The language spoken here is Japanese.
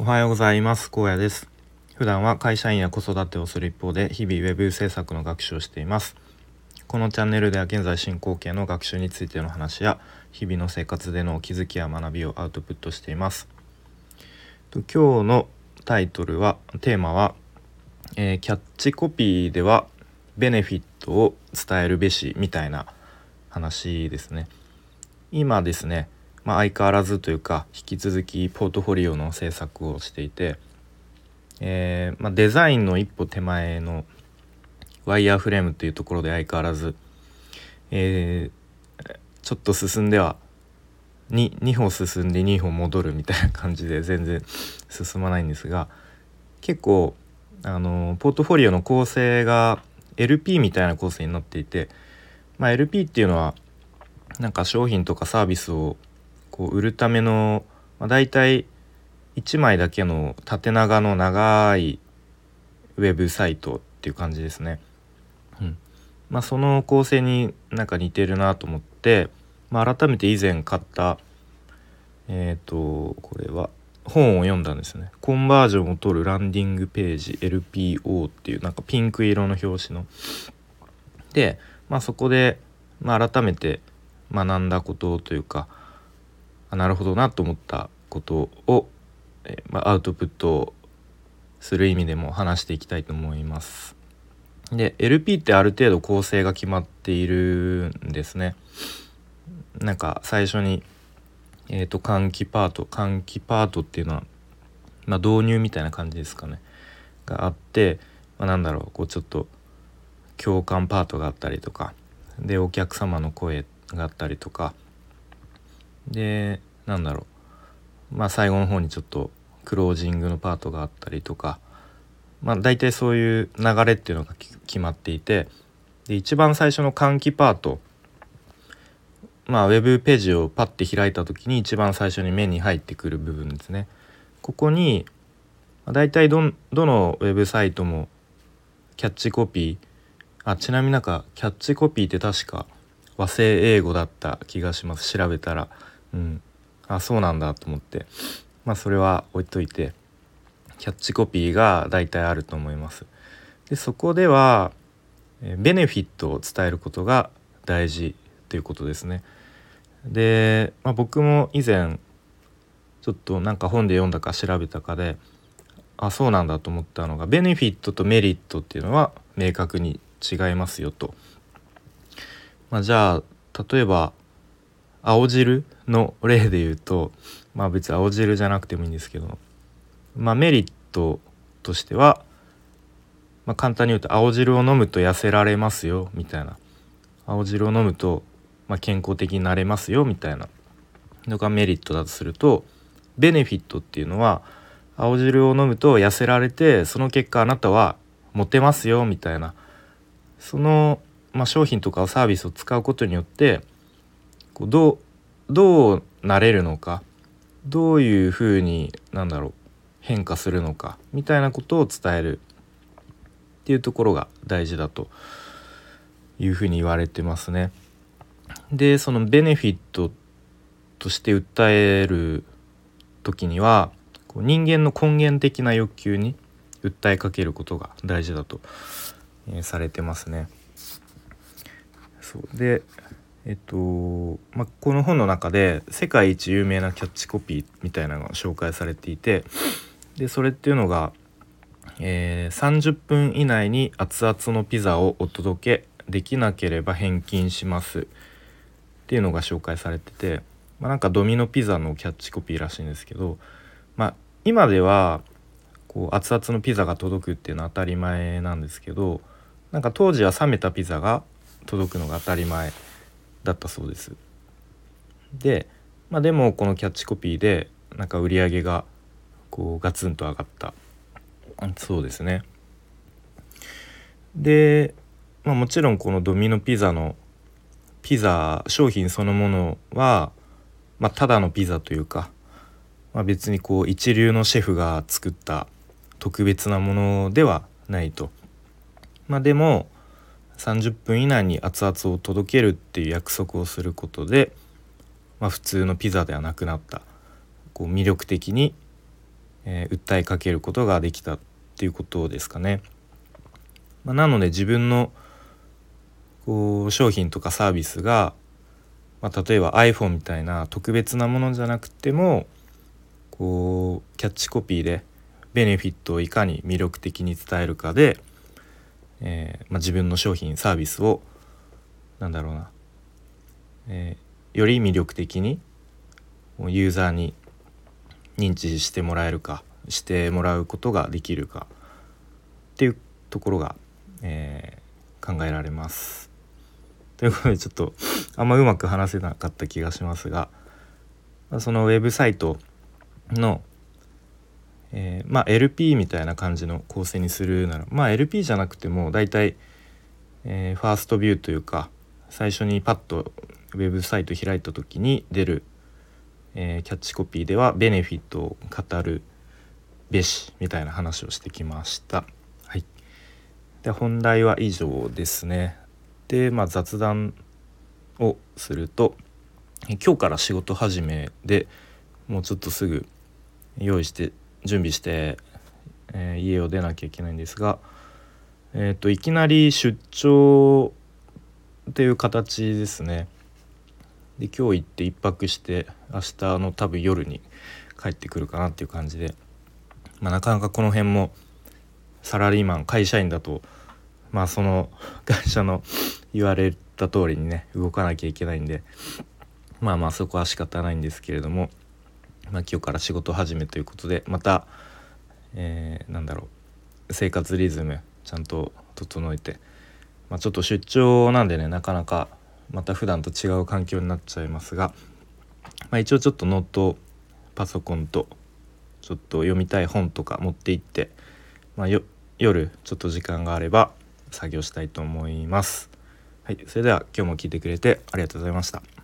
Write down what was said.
おはようございます。高野です。普段は会社員や子育てをする一方で日々ウェブ制作の学習をしています。このチャンネルでは現在進行形の学習についての話や日々の生活での気づきや学びをアウトプットしています。今日のタイトルはテーマは、えー、キャッチコピーではベネフィットを伝えるべしみたいな話ですね。今ですねまあ、相変わらずというか引き続きポートフォリオの制作をしていて、えー、まあ、デザインの一歩手前のワイヤーフレームというところで相変わらず、えー、ちょっと進んでは 2, 2歩進んで2歩戻るみたいな感じで全然進まないんですが結構あのポートフォリオの構成が LP みたいな構成になっていて、まあ、LP っていうのはなんか商品とかサービスをこう売るための、まあ、大体1枚だけの縦長の長いウェブサイトっていう感じですね。うんまあ、その構成になんか似てるなと思って、まあ、改めて以前買ったえっ、ー、とこれは本を読んだんですね。コンバージョンを取るランディングページ LPO っていうなんかピンク色の表紙の。で、まあ、そこで、まあ、改めて学んだことというかあなるほどなと思ったことを、えまあ、アウトプットする意味でも話していきたいと思います。で LP ってある程度構成が決まっているんですね。なんか最初に、えーと、換気パート換気パートっていうのは、まあ、導入みたいな感じですかねがあって、まあ、なんだろうこうちょっと共感パートがあったりとかでお客様の声があったりとかでなんだろう。まあ最後の方にちょっとクロージングのパートがあったりとか。まあ大体そういう流れっていうのが決まっていて。で一番最初の換気パート。まあウェブページをパッて開いた時に一番最初に目に入ってくる部分ですね。ここに大体どどのウェブサイトもキャッチコピー。あちなみになんかキャッチコピーって確か和製英語だった気がします。調べたら。うんあそうなんだと思ってまあそれは置いといてキャッチコピーが大体あると思います。でそこではベネフィットを伝えることが大事ということですね。で、まあ、僕も以前ちょっとなんか本で読んだか調べたかであそうなんだと思ったのがベネフィットとメリットっていうのは明確に違いますよと。まあ、じゃあ例えば青汁の例で言うとまあ別に青汁じゃなくてもいいんですけどまあメリットとしては、まあ、簡単に言うと青汁を飲むと痩せられますよみたいな。青汁を飲むと、まあ、健康的になれますよみたいな。のがメリットだとするとベネフィットっていうのは青汁を飲むと痩せられてその結果あなたはモテますよみたいな。その、まあ、商品とかサービスを使うことによってこうどうどうなれるのかどういうふうになんだろう変化するのかみたいなことを伝えるっていうところが大事だというふうに言われてますね。でそのベネフィットとして訴える時にはこう人間の根源的な欲求に訴えかけることが大事だと、えー、されてますね。そうでえっとまあ、この本の中で世界一有名なキャッチコピーみたいなのが紹介されていてでそれっていうのが、えー、30分以内に熱々のピザをお届けできなければ返金しますっていうのが紹介されてて、まあ、なんかドミノピザのキャッチコピーらしいんですけど、まあ、今ではこう熱々のピザが届くっていうのは当たり前なんですけどなんか当時は冷めたピザが届くのが当たり前。だったそうです。で、まあ、でもこのキャッチコピーでなんか売り上げがこうガツンと上がったそうですね。で、まあ、もちろんこのドミノピザのピザ商品そのものは、まあ、ただのピザというか、まあ、別にこう一流のシェフが作った特別なものではないと。まあ、でも30分以内に熱々を届けるっていう約束をすることで、まあ、普通のピザではなくなったこう魅力的にえー、訴えかけることができたっていうことですかね。まあ、なので自分のこう商品とかサービスが、まあ、例えば iPhone みたいな特別なものじゃなくてもこうキャッチコピーでベネフィットをいかに魅力的に伝えるかで、えー、まあ、自分の商品サービスをなんだろうな、えー、より魅力的にユーザーに認知してもらえるかしてもらうことができるかっていうところが、えー、考えられます。ということでちょっとあんまうまく話せなかった気がしますがそのウェブサイトの、えー、まあ LP みたいな感じの構成にするならまあ LP じゃなくても大体、えー、ファーストビューというか最初にパッとウェブサイト開いた時に出る、えー、キャッチコピーではベネフィットを語るべしみたいな話をしてきました。はい、で本題は以上ですね。で、まあ、雑談をすると今日から仕事始めでもうちょっとすぐ用意して準備して、えー、家を出なきゃいけないんですが、えーと、いきなり出張っていう形ですね。で今日行って1泊して明日の多分夜に帰ってくるかなっていう感じで、まあ、なかなかこの辺もサラリーマン会社員だとまあその 会社の言われた通りにね動かなきゃいけないんでまあまあそこは仕方ないんですけれどもまあ、今日から仕事始めということでまた、えー、なんだろう生活リズムちゃんと整えて、まあ、ちょっと出張なんでねなかなかまた普段と違う環境になっちゃいますが、まあ、一応ちょっとノートパソコンとちょっと読みたい本とか持って行って、まあ、夜ちょっと時間があれば作業したいと思います。はい、それでは今日も聞いてくれてありがとうございました。